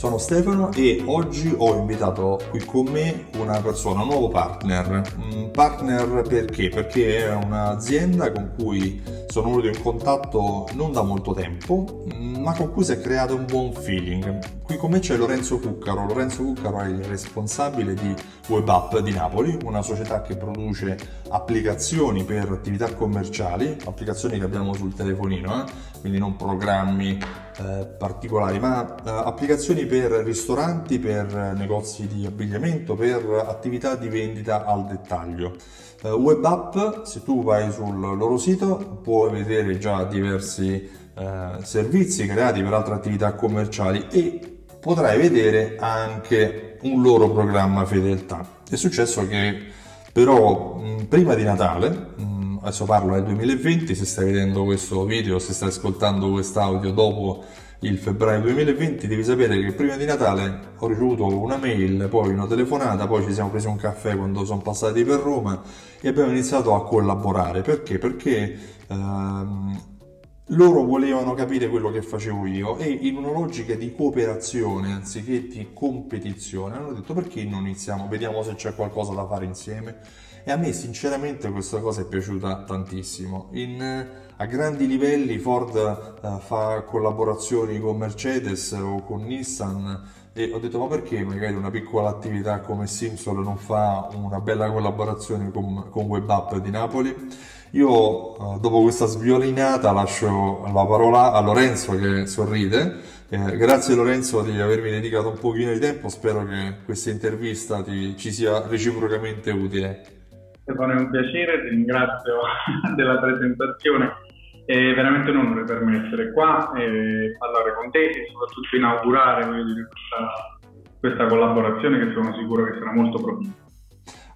sono Stefano e oggi ho invitato qui con me una persona, un nuovo partner. Un partner perché? Perché è un'azienda con cui sono venuto in contatto non da molto tempo, ma con cui si è creato un buon feeling. Qui con me c'è Lorenzo Cuccaro. Lorenzo Cuccaro è il responsabile di WebUp di Napoli, una società che produce applicazioni per attività commerciali, applicazioni che abbiamo sul telefonino, eh? quindi non programmi eh, particolari, ma eh, applicazioni per ristoranti, per negozi di abbigliamento, per attività di vendita al dettaglio. Eh, WebApp, se tu vai sul loro sito, puoi vedere già diversi eh, servizi creati per altre attività commerciali e potrai vedere anche un loro programma fedeltà. È successo che però mh, prima di Natale, mh, adesso parlo del 2020, se stai vedendo questo video, se stai ascoltando quest'audio dopo il febbraio 2020, devi sapere che prima di Natale ho ricevuto una mail, poi una telefonata, poi ci siamo presi un caffè quando sono passati per Roma e abbiamo iniziato a collaborare. Perché? Perché ehm, loro volevano capire quello che facevo io e in una logica di cooperazione anziché di competizione hanno detto perché non iniziamo, vediamo se c'è qualcosa da fare insieme e a me sinceramente questa cosa è piaciuta tantissimo. In, a grandi livelli Ford uh, fa collaborazioni con Mercedes o con Nissan e ho detto ma perché magari una piccola attività come Simpson non fa una bella collaborazione con, con WebApp di Napoli? Io eh, dopo questa sviolinata lascio la parola a Lorenzo che sorride. Eh, grazie Lorenzo di avermi dedicato un pochino di tempo, spero che questa intervista ti, ci sia reciprocamente utile. Stefano è un piacere, ti ringrazio della presentazione, è veramente un onore per me essere qua e parlare con te e soprattutto inaugurare dire, questa, questa collaborazione che sono sicuro che sarà molto proficua.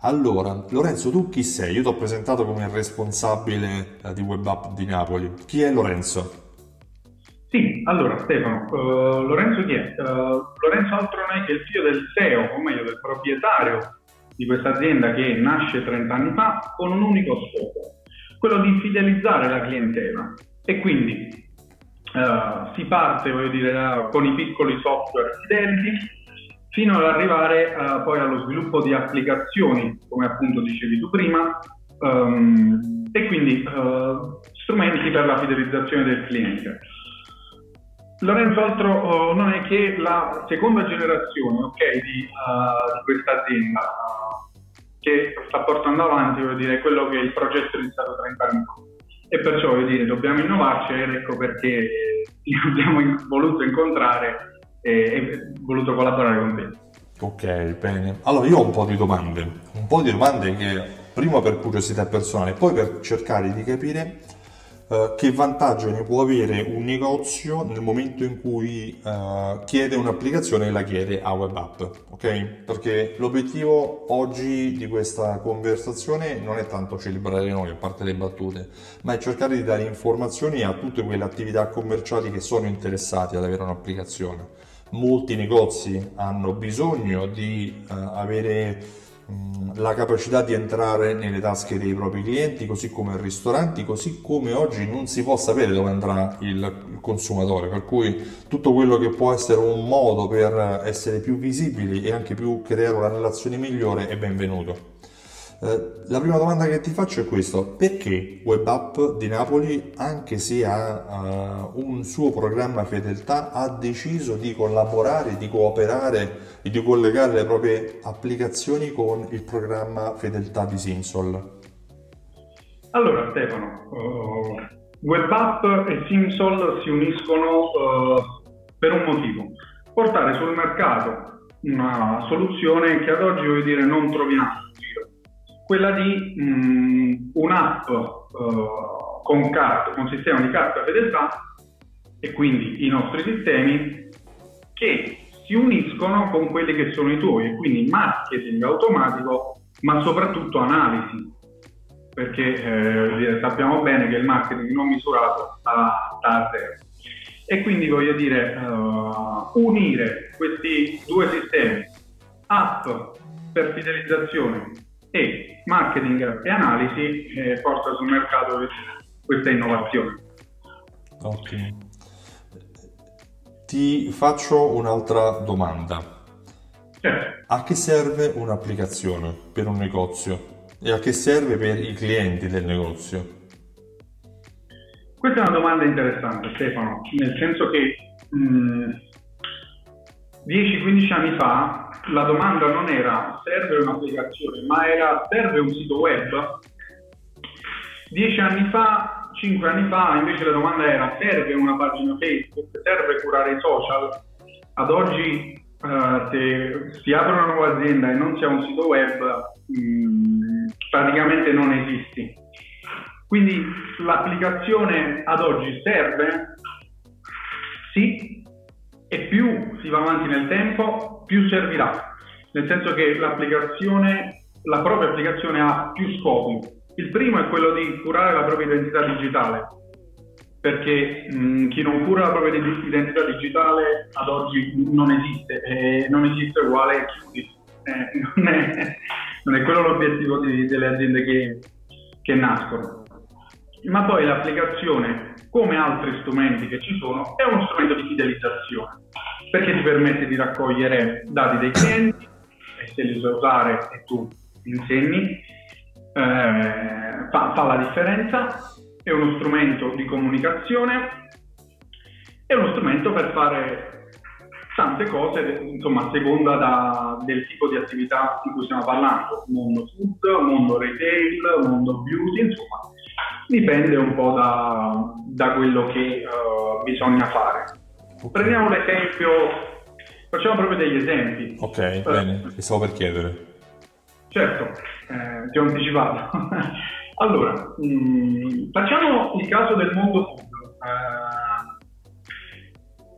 Allora, Lorenzo, tu chi sei? Io ti ho presentato come il responsabile eh, di WebApp di Napoli. Chi è Lorenzo? Sì, allora Stefano, uh, Lorenzo chi è? Uh, Lorenzo altro non è il figlio del CEO, o meglio del proprietario di questa azienda che nasce 30 anni fa con un unico scopo, quello di fidelizzare la clientela. E quindi uh, si parte, dire, con i piccoli software studenti fino ad arrivare uh, poi allo sviluppo di applicazioni, come appunto dicevi tu prima, um, e quindi uh, strumenti per la fidelizzazione del cliente. Lorenzo altro non è che la seconda generazione okay, di, di, questa azienda che sta portando avanti dire, quello che il progetto 30 anni fa. E perciò dire, dobbiamo innovarci ed ecco perché abbiamo voluto incontrare e, voluto collaborare con te. Ok, bene. Allora io ho un po' di domande, un po' di domande che prima per curiosità personale, poi per cercare di capire uh, che vantaggio ne può avere un negozio nel momento in cui uh, chiede un'applicazione e la chiede a web app, ok? Perché l'obiettivo oggi di questa conversazione non è tanto celebrare noi, a parte le battute, ma è cercare di dare informazioni a tutte quelle attività commerciali che sono interessate ad avere un'applicazione molti negozi hanno bisogno di uh, avere la capacità di entrare nelle tasche dei propri clienti, così come ristoranti, così come oggi non si può sapere dove andrà il consumatore, per cui tutto quello che può essere un modo per essere più visibili e anche più creare una relazione migliore è benvenuto. Eh, la prima domanda che ti faccio è questa: perché Web App di Napoli, anche se ha uh, un suo programma fedeltà, ha deciso di collaborare, di cooperare e di collegare le proprie applicazioni con il programma fedeltà di Simsol? Allora Stefano, uh, Web App e Simsol si uniscono uh, per un motivo, portare sul mercato una soluzione che ad oggi voglio dire non troviamo quella di mh, un'app uh, con, carta, con sistema di carta fedeltà e quindi i nostri sistemi che si uniscono con quelli che sono i tuoi quindi marketing automatico ma soprattutto analisi. Perché eh, sappiamo bene che il marketing non misurato sta a zero. E quindi voglio dire uh, unire questi due sistemi app per fidelizzazione e marketing e analisi eh, porta sul mercato questa innovazione. Ottimo. Ti faccio un'altra domanda. Certo. A che serve un'applicazione per un negozio e a che serve per i clienti del negozio? Questa è una domanda interessante Stefano, nel senso che mh, 10-15 anni fa la domanda non era serve un'applicazione, ma era serve un sito web. Dieci anni fa, cinque anni fa, invece la domanda era serve una pagina Facebook, serve curare i social. Ad oggi, uh, se si apre una nuova azienda e non si ha un sito web, mh, mm, praticamente non esisti. Quindi l'applicazione ad oggi serve? Sì, e più si va avanti nel tempo, più servirà. Nel senso che l'applicazione, la propria applicazione ha più scopi. Il primo è quello di curare la propria identità digitale, perché mh, chi non cura la propria identità digitale ad oggi non esiste, e non esiste uguale chiudi. Eh, non, è, non, è, quello l'obiettivo di, delle aziende che, che nascono. Ma poi l'applicazione, come altri strumenti che ci sono, è uno strumento di fidelizzazione perché ti permette di raccogliere dati dei clienti e se li sai usare e tu insegni, eh, fa, fa la differenza, è uno strumento di comunicazione, è uno strumento per fare tante cose, insomma, a seconda da, del tipo di attività di cui stiamo parlando, mondo food, mondo retail, mondo beauty, insomma, dipende un po' da, da quello che uh, bisogna fare. Prendiamo l'esempio, facciamo proprio degli esempi. Ok, eh, bene, ti stavo per chiedere. Certo, eh, ti ho anticipato. allora, mh, mm, facciamo il caso del mondo food. Eh,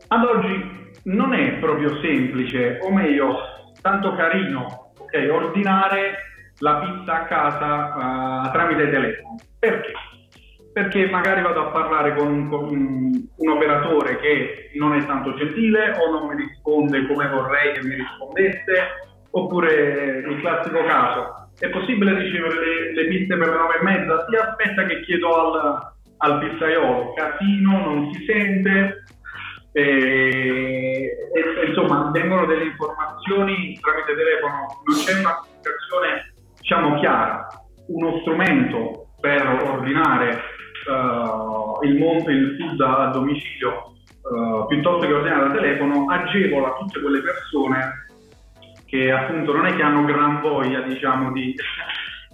ad oggi non è proprio semplice, o meglio, tanto carino, ok, ordinare la pizza a casa uh, tramite telefono. Perché? perché magari vado a parlare con, con un operatore che non è tanto gentile o non mi risponde come vorrei che mi rispondesse, oppure il classico caso, è possibile ricevere le, le pizze per le nove e mezza? Si aspetta che chiedo al, al pizzaiolo, casino, non si sente, e, e, insomma vengono delle informazioni tramite telefono, non c'è una comunicazione diciamo chiara, uno strumento per ordinare uh, il, monte, il food a domicilio uh, piuttosto che ordinare da telefono agevola tutte quelle persone che appunto non è che hanno gran voglia diciamo di,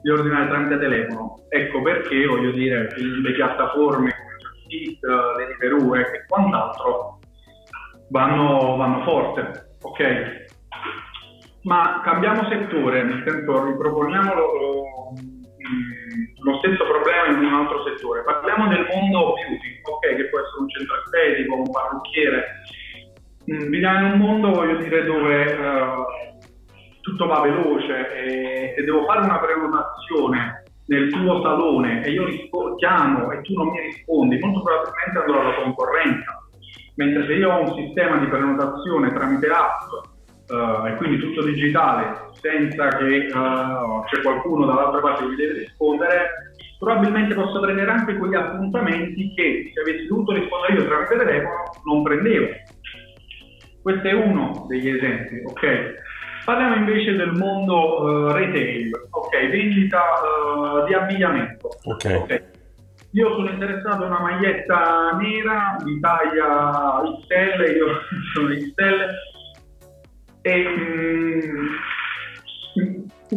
di ordinare tramite telefono. Ecco perché voglio dire le piattaforme come Just Eat, Deliveroo e quant'altro vanno, vanno forte ok ma cambiamo settore, nel senso riproponiamolo lo stesso problema in un altro settore. Parliamo del mondo beauty, ok, che può essere un centro estetico, un parrucchiere. Mm, viviamo in un mondo, voglio dire, dove uh, tutto va veloce e se devo fare una prenotazione nel tuo salone e io rispo- chiamo e tu non mi rispondi, molto probabilmente andrò alla concorrenza. Mentre se io ho un sistema di prenotazione tramite app uh, e quindi tutto digitale, senza che uh, c'è qualcuno dall'altra parte che mi deve rispondere, probabilmente posso prendere anche quegli appuntamenti che se avessi dovuto rispondere io tramite telefono non prendevo. Questo è uno degli esempi, ok? Parliamo invece del mondo uh, retail, ok, vendita uh, di abbigliamento. Ok. okay. Io sono interessato a una maglietta nera di taglia XL, io sono XL, e mm,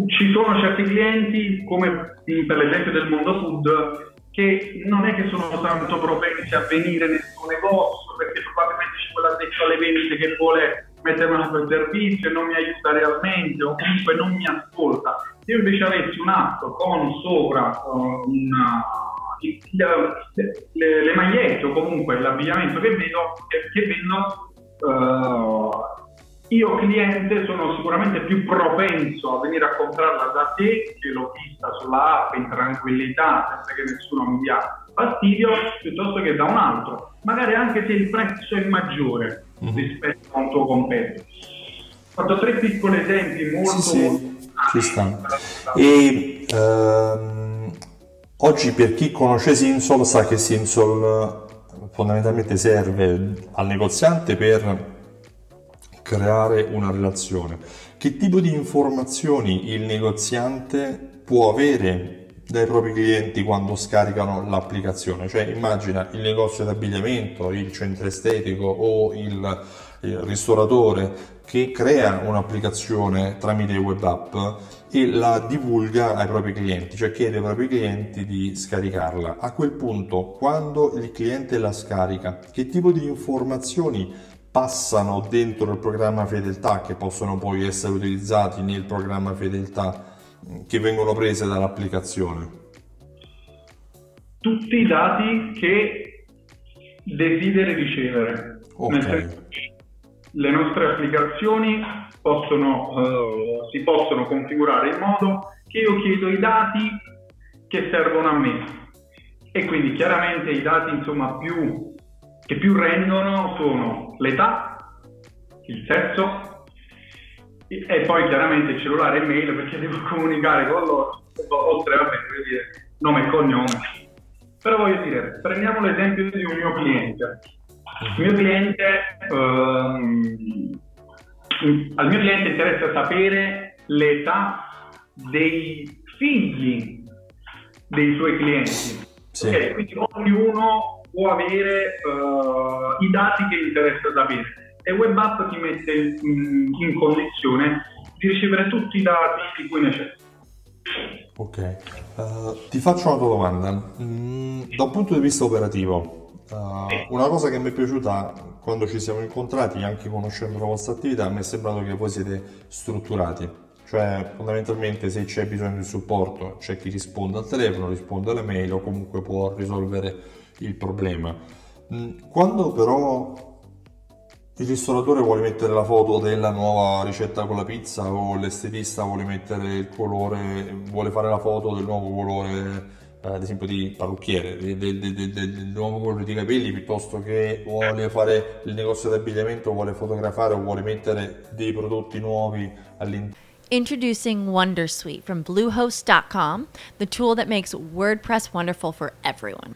ci sono certi clienti, come per l'esempio del mondo food, che non è che sono tanto propensi a venire nel suo negozio perché probabilmente c'è quell'addetto alle vendite che vuole mettermi a quel servizio e non mi aiuta realmente o comunque non mi ascolta. Se io invece avessi un'app con sopra uh, una, le, le, le, magliette o comunque l'abbigliamento che vedo, che, che vendo, uh, io cliente sono sicuramente più propenso a venire a comprarla da te che l'ho vista sulla app in tranquillità senza che nessuno mi dia fastidio piuttosto che da un altro. Magari anche se il prezzo è maggiore mm-hmm. rispetto a un tuo competitor. Ho fatto tre piccoli esempi molto sì, molto ci sta e ehm, oggi per chi conosce Sinsol sa che Sinsol fondamentalmente serve al negoziante per creare una relazione. Che tipo di informazioni il negoziante può avere dai propri clienti quando scaricano l'applicazione? Cioè immagina il negozio d'abbigliamento, il centro estetico o il ristoratore che crea un'applicazione tramite web app e la divulga ai propri clienti, cioè chiede ai propri clienti di scaricarla. A quel punto, quando il cliente la scarica, che tipo di informazioni passano dentro il programma fedeltà che possono poi essere utilizzati nel programma fedeltà mm, che vengono prese dall'applicazione? Tutti i dati che desideri ricevere. Okay. le nostre applicazioni possono, uh, si possono configurare in modo che io chiedo i dati che servono a me e quindi chiaramente i dati insomma più che più rendono sono l'età, il sesso e poi chiaramente il cellulare e mail perché devo comunicare con loro, oltre a dire nome e cognome. Però voglio dire, prendiamo l'esempio di un mio cliente. Il mio cliente, ehm, al mio cliente interessa sapere l'età dei figli dei suoi clienti. Sì. Okay, quindi ognuno può avere uh, i dati che interessa sapere e WebApp ti mette in, in, condizione di ricevere tutti i dati di cui necessita. Ok, uh, ti faccio una domanda. Mm, da un punto di vista operativo, uh, una cosa che mi è piaciuta quando ci siamo incontrati, anche conoscendo la vostra attività, mi è sembrato che voi siete strutturati. Cioè, fondamentalmente, se c'è bisogno di supporto, c'è chi risponde al telefono, risponde alle mail o comunque può risolvere il problema. Mm, quando però il ristoratore vuole mettere la foto della nuova ricetta con la pizza o l'estetista vuole mettere il colore, vuole fare la foto del nuovo colore, eh, ad esempio di parrucchiere, del, del, del, del, nuovo colore di capelli, piuttosto che vuole fare il negozio di abbigliamento, vuole fotografare o vuole mettere dei prodotti nuovi all'interno. Introducing Wondersuite from Bluehost.com, the tool that makes WordPress wonderful for everyone.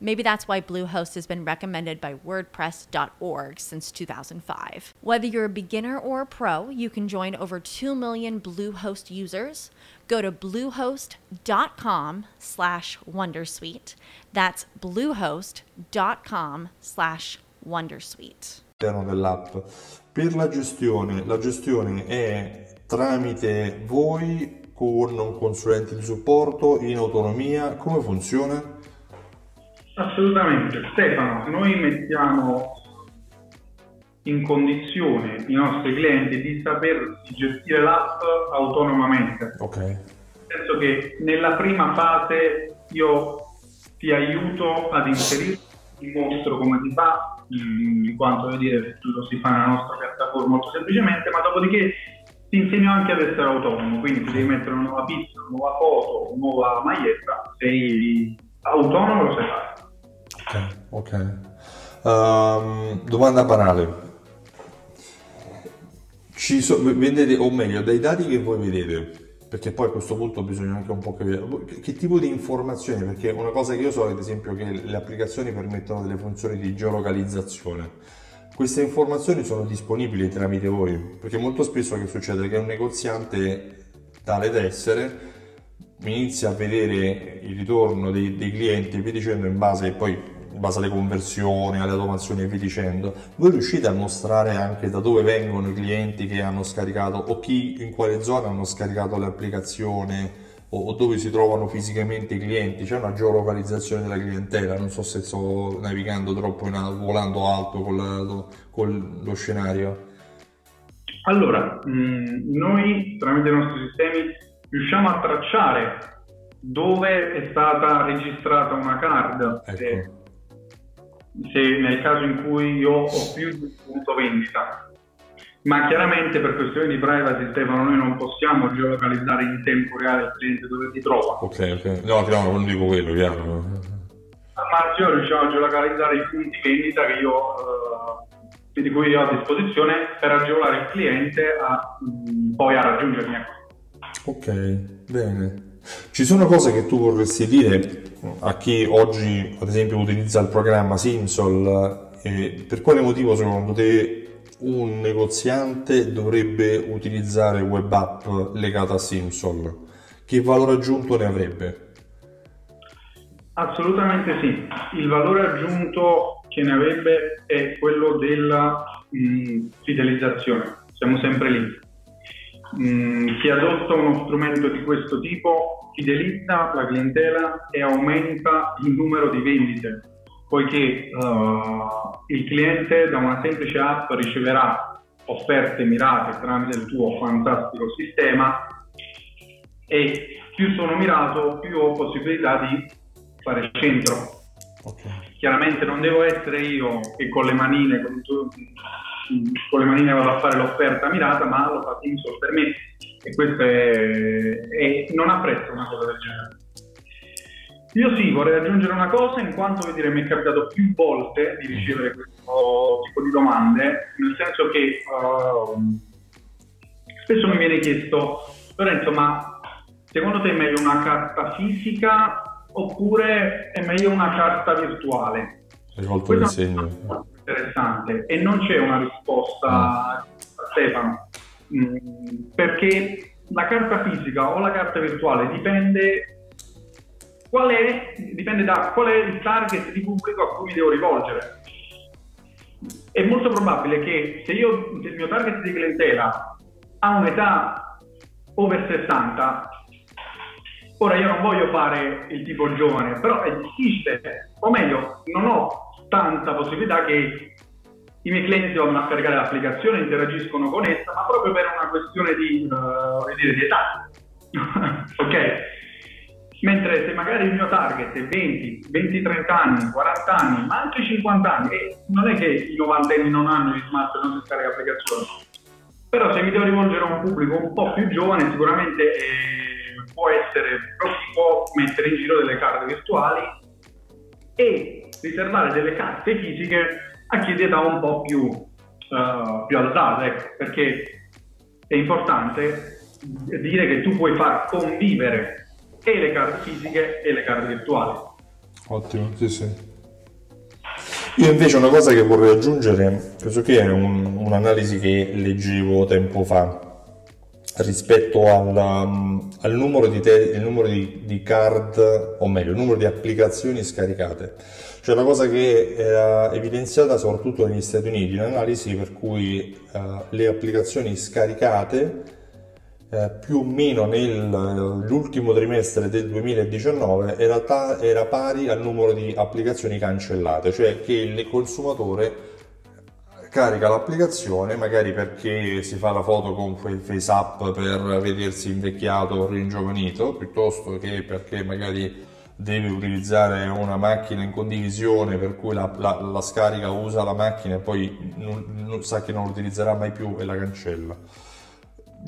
Maybe that's why Bluehost has been recommended by WordPress.org since 2005. Whether you're a beginner or a pro, you can join over 2 million Bluehost users. Go to bluehost.com slash Wondersuite. That's bluehost.com slash Wondersuite. dell'app. Per la gestione, la gestione è tramite voi con un consulente di supporto in autonomia? Come funziona? Assolutamente. Stefano, noi mettiamo in condizione i nostri clienti di saper gestire l'app autonomamente. Ok. Nel senso che nella prima fase io ti aiuto ad inserire, ti mostro come si fa, mm, in quanto dire, lo si fa nella nostra piattaforma molto semplicemente, ma dopodiché ti insegno anche ad essere autonomo, quindi se devi mettere una nuova pista, una nuova foto, una nuova maglietta, sei autonomo lo sai fare. Ok. Um, domanda banale. Ci so, vedete, o meglio, dai dati che voi vedete, perché poi a questo punto bisogna anche un po' capire che tipo di informazioni, perché una cosa che io so ad esempio che le applicazioni permettono delle funzioni di geolocalizzazione. Queste informazioni sono disponibili tramite voi, perché molto spesso che succede che un negoziante tale da essere inizia a vedere il ritorno dei, dei clienti via dicendo in base poi in base alle conversioni, alle automazioni e via dicendo, voi riuscite a mostrare anche da dove vengono i clienti che hanno scaricato o chi in quale zona hanno scaricato l'applicazione o, dove si trovano fisicamente i clienti? C'è una geolocalizzazione della clientela? Non so se sto navigando troppo, in, volando alto con, la, con lo scenario. Allora, mh, mm, noi tramite i nostri sistemi riusciamo a tracciare dove è stata registrata una card. Ecco se nel caso in cui io ho più di un punto vendita. Ma chiaramente per questioni di privacy, Stefano, noi non possiamo geolocalizzare in tempo reale il cliente dove si trova. Ok, ok. No, no, non dico quello, chiaro. Ma io riusciamo a geolocalizzare i punti vendita che io, eh, di cui io ho a disposizione per agevolare il cliente a, mh, mm, poi a raggiungermi. Ok, bene. Ci sono cose che tu vorresti dire a chi oggi, ad esempio, utilizza il programma Simsol? Eh, per quale motivo secondo te un negoziante dovrebbe utilizzare web app legata a Simsol? Che valore aggiunto ne avrebbe? Assolutamente sì. Il valore aggiunto che ne avrebbe è quello della mh, fidelizzazione. Siamo sempre lì Mm, chi adotta uno strumento di questo tipo fidelizza la clientela e aumenta il numero di vendite, poiché uh, il cliente da una semplice app riceverà offerte mirate tramite il tuo fantastico sistema e più sono mirato più ho possibilità di fare centro. Okay. Chiaramente non devo essere io che con le manine, con tu, con le manine vado a fare l'offerta mirata, ma lo fa Teamsol per me e questo è, è, non apprezzo una cosa del genere. Io sì, vorrei aggiungere una cosa, in quanto dire, mi è capitato più volte di ricevere questo tipo di domande, nel senso che uh, spesso mi viene chiesto, Lorenzo, ma secondo te è meglio una carta fisica oppure è meglio una carta virtuale? Rivolto il segno interessante e non c'è una risposta Stefano, mm, perché la carta fisica o la carta virtuale dipende, qual è, dipende da qual è il target di pubblico a cui mi devo rivolgere. È molto probabile che se, io, se il mio target di clientela ha un'età over 60, ora io non voglio fare il tipo giovane, però è difficile, o meglio, non ho tanta possibilità che i miei clienti vanno a caricare l'applicazione, interagiscono con essa, ma proprio per una questione di, uh, di età. ok? Mentre se magari il mio target è 20, 20, 30 anni, 40 anni, ma anche 50 anni, e non è che i 90 anni non hanno gli smart e non si scarica l'applicazione, però se mi devo rivolgere a un pubblico un po' più giovane, sicuramente eh, può essere proficuo mettere in giro delle carte virtuali e riservare delle carte fisiche a chi di età un po' più, uh, più alzata, ecco, perché è importante dire che tu puoi far convivere e le carte fisiche e le carte virtuali. Ottimo, sì sì. Io invece una cosa che vorrei aggiungere, penso che è un, un'analisi che leggevo tempo fa rispetto al, um, al numero, di, te, numero di, di card, o meglio, il numero di applicazioni scaricate. C'è una cosa che era evidenziata soprattutto negli Stati Uniti, un'analisi per cui uh, le applicazioni scaricate uh, più o meno nell'ultimo trimestre del 2019 era, ta- era pari al numero di applicazioni cancellate, cioè che il consumatore carica l'applicazione magari perché si fa la foto con face up per vedersi invecchiato o ringiovanito piuttosto che perché magari deve utilizzare una macchina in condivisione per cui la, la, la scarica usa la macchina e poi non, non, sa che non lo utilizzerà mai più e la cancella.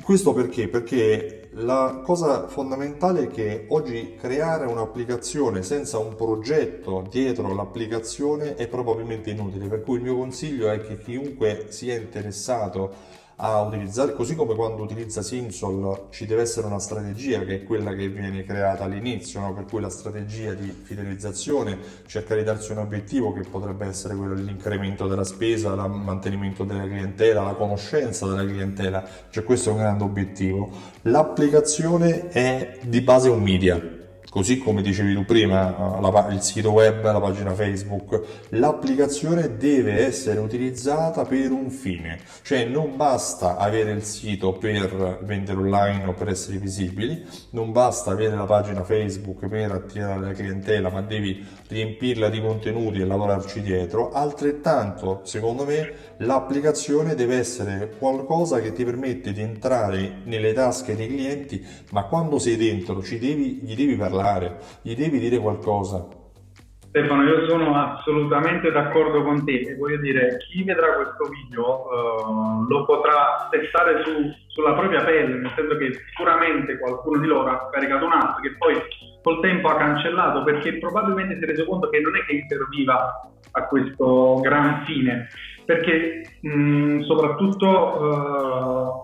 Questo perché? Perché la cosa fondamentale è che oggi creare un'applicazione senza un progetto dietro l'applicazione è probabilmente inutile, per cui il mio consiglio è che chiunque sia interessato a utilizzare, così come quando utilizza Simsol ci deve essere una strategia che è quella che viene creata all'inizio, no? per cui la strategia di fidelizzazione cerca di darsi un obiettivo che potrebbe essere quello dell'incremento della spesa, il mantenimento della clientela, la conoscenza della clientela, cioè questo è un grande obiettivo. L'applicazione è di base un media, così come dicevi tu prima, eh, la, il sito web, la pagina Facebook, l'applicazione deve essere utilizzata per un fine, cioè non basta avere il sito per vendere online o per essere visibili, non basta avere la pagina Facebook per attirare la clientela, ma devi riempirla di contenuti e lavorarci dietro, altrettanto secondo me l'applicazione deve essere qualcosa che ti permette di entrare nelle tasche dei clienti, ma quando sei dentro ci devi, gli devi parlare parlare, gli devi dire qualcosa. Stefano, io sono assolutamente d'accordo con te e voglio dire, chi vedrà questo video uh, lo potrà testare su, sulla propria pelle, nel senso che sicuramente qualcuno di loro ha scaricato un'app che poi col tempo ha cancellato perché probabilmente si è reso conto che non è che serviva a questo gran fine, perché mh, soprattutto uh,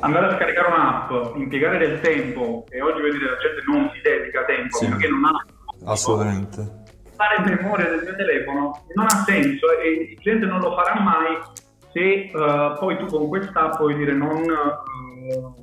andare a scaricare un'app, impiegare del tempo, e oggi vedete la gente non si dedica tempo sì. perché non ha... Assolutamente. Fare memoria del mio telefono non ha senso e il cliente non lo farà mai se uh, poi tu con quest'app puoi dire non, uh,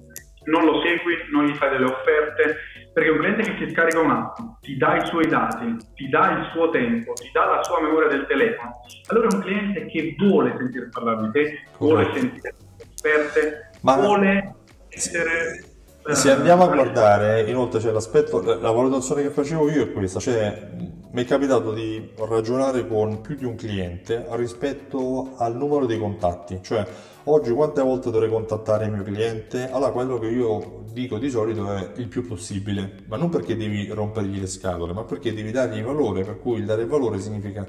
non lo segui, non gli fai delle offerte, perché un cliente che si scarica un'app, ti dà i suoi dati, ti dà il suo tempo, ti dà la sua memoria del telefono, allora è un cliente che vuole sentire parlare di te, vuole sentire offerte, ma vuole essere... Se andiamo a guardare, inoltre c'è l'aspetto, la valutazione che facevo io è questa, cioè mi è capitato di ragionare con più di un cliente rispetto al numero dei contatti, cioè oggi quante volte dovrei contattare il mio cliente? Allora quello che io dico di solito è il più possibile, ma non perché devi rompergli le scatole, ma perché devi dargli valore, per cui il dare valore significa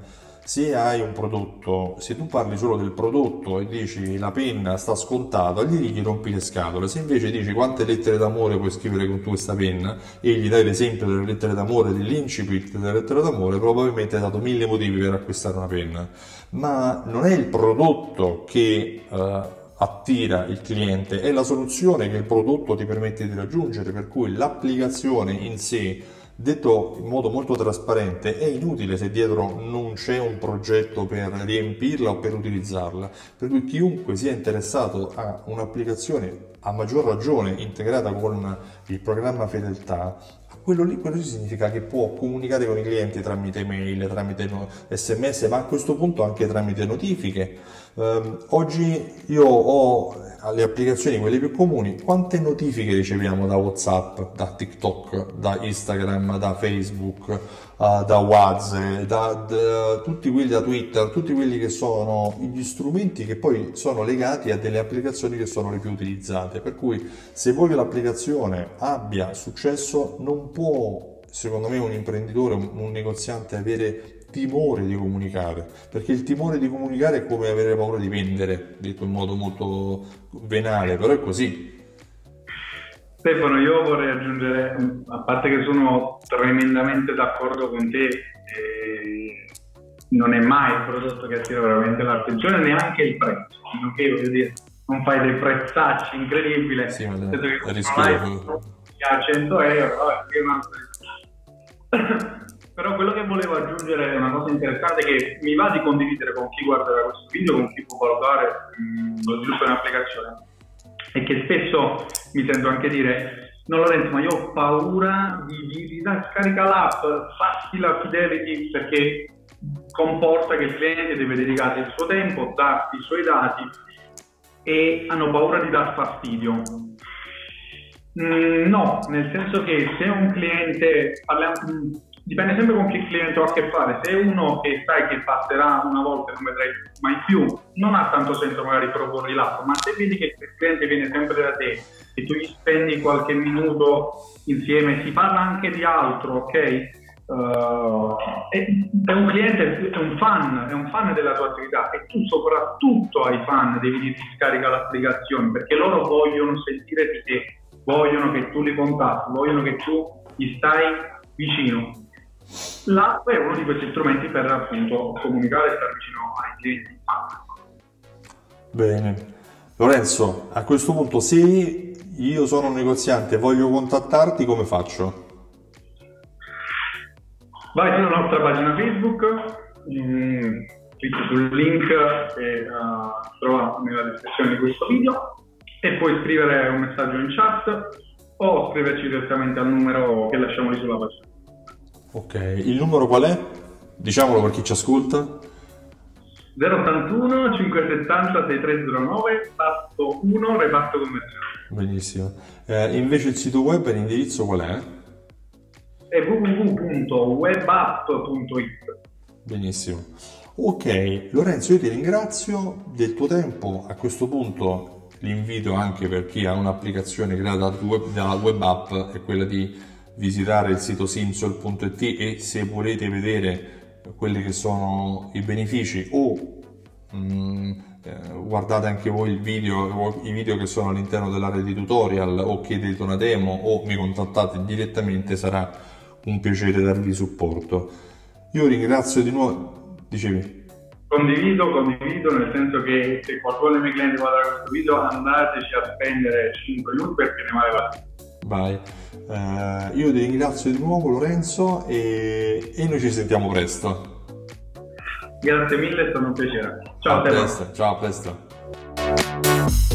se hai un prodotto, se tu parli solo del prodotto e dici la penna sta scontata, gli, gli rompi le scatole. Se invece dici quante lettere d'amore puoi scrivere con questa penna e gli dai l'esempio delle lettere d'amore, dell'incipit delle lettere d'amore, probabilmente hai dato mille motivi per acquistare una penna. Ma non è il prodotto che uh, attira il cliente, è la soluzione che il prodotto ti permette di raggiungere, per cui l'applicazione in sé Detto in modo molto trasparente, è inutile se dietro non c'è un progetto per riempirla o per utilizzarla, per cui chiunque sia interessato a un'applicazione a maggior ragione integrata con il programma fedeltà, quello lì, quello significa che può comunicare con i clienti tramite mail, tramite sms, ma a questo punto anche tramite notifiche. Um, oggi io ho le applicazioni, quelle più comuni, quante notifiche riceviamo da WhatsApp, da TikTok, da Instagram, da Facebook, uh, da WhatsApp, da, da, tutti quelli da Twitter, tutti quelli che sono gli strumenti che poi sono legati a delle applicazioni che sono le più utilizzate. Per cui se vuoi che l'applicazione abbia successo, non può, secondo me, un imprenditore, un, un negoziante avere timore di comunicare, perché il timore di comunicare è come avere paura di vendere, detto in modo molto venale, però è così. Stefano, io vorrei aggiungere, a parte che sono tremendamente d'accordo con te, eh, non è mai il prodotto che attira veramente l'attenzione, neanche il prezzo, che voglio dire, non fai dei prezzacci incredibili, sì, ma che rischio a 100 euro, vabbè, però quello che volevo aggiungere è una cosa interessante che mi va di condividere con chi guarderà questo video, con chi può valutare mh, lo sviluppo di un'applicazione, è che spesso mi sento anche dire no Lorenzo ma io ho paura di, di, di scarica l'app, fatti la fidelity perché comporta che il cliente deve dedicarti il suo tempo, darti i suoi dati e hanno paura di dar fastidio. Mm, no, nel senso che se un cliente, parliamo, dipende sempre con che cliente ho a che fare. Se uno che sai che passerà una volta e non vedrai mai più, non ha tanto senso magari proporre l'app, ma se vedi che il cliente viene sempre da te e tu gli spendi qualche minuto insieme, si parla anche di altro, ok? Uh, è, è, un cliente, è un fan, è un fan della tua attività e tu soprattutto ai fan devi dirti scarica l'applicazione perché loro vogliono sentire di te, vogliono che tu li contatti, vogliono che tu gli stai vicino. L'app è uno di questi strumenti per appunto comunicare e stare vicino ai clienti. Bene. Lorenzo, a questo punto se io sono un negoziante e voglio contattarti, come faccio? Vai sulla nostra pagina Facebook, mm, clicchi sul link che uh, trova nella descrizione di questo video e puoi scrivere un messaggio in chat o scriverci direttamente al numero che lasciamo lì sulla pagina. Ok, il numero qual è? Diciamolo per chi ci ascolta. 081 570 6309 pasto 1 reparto commerciale. Benissimo. Eh, invece il sito web e l'indirizzo qual è? È www.webapp.it. Benissimo. Ok, Lorenzo, io ti ringrazio del tuo tempo. A questo punto l'invito anche per chi ha un'applicazione creata dalla web app è quella di visitare il sito simsol.it e se volete vedere quelli che sono i benefici o mh, mm, eh, guardate anche voi il video, i video che sono all'interno dell'area di tutorial o chiedete una demo o mi contattate direttamente sarà un piacere darvi supporto. Io ringrazio di nuovo, dicevi? Condivido, condivido, nel senso che se qualcuno dei miei clienti guarda questo video andateci a spendere 5 minuti perché ne vale la Vai. Uh, io ti ringrazio di nuovo Lorenzo e, e, noi ci sentiamo presto. Grazie mille, è stato un piacere. Ciao a presto. Ciao, a presto.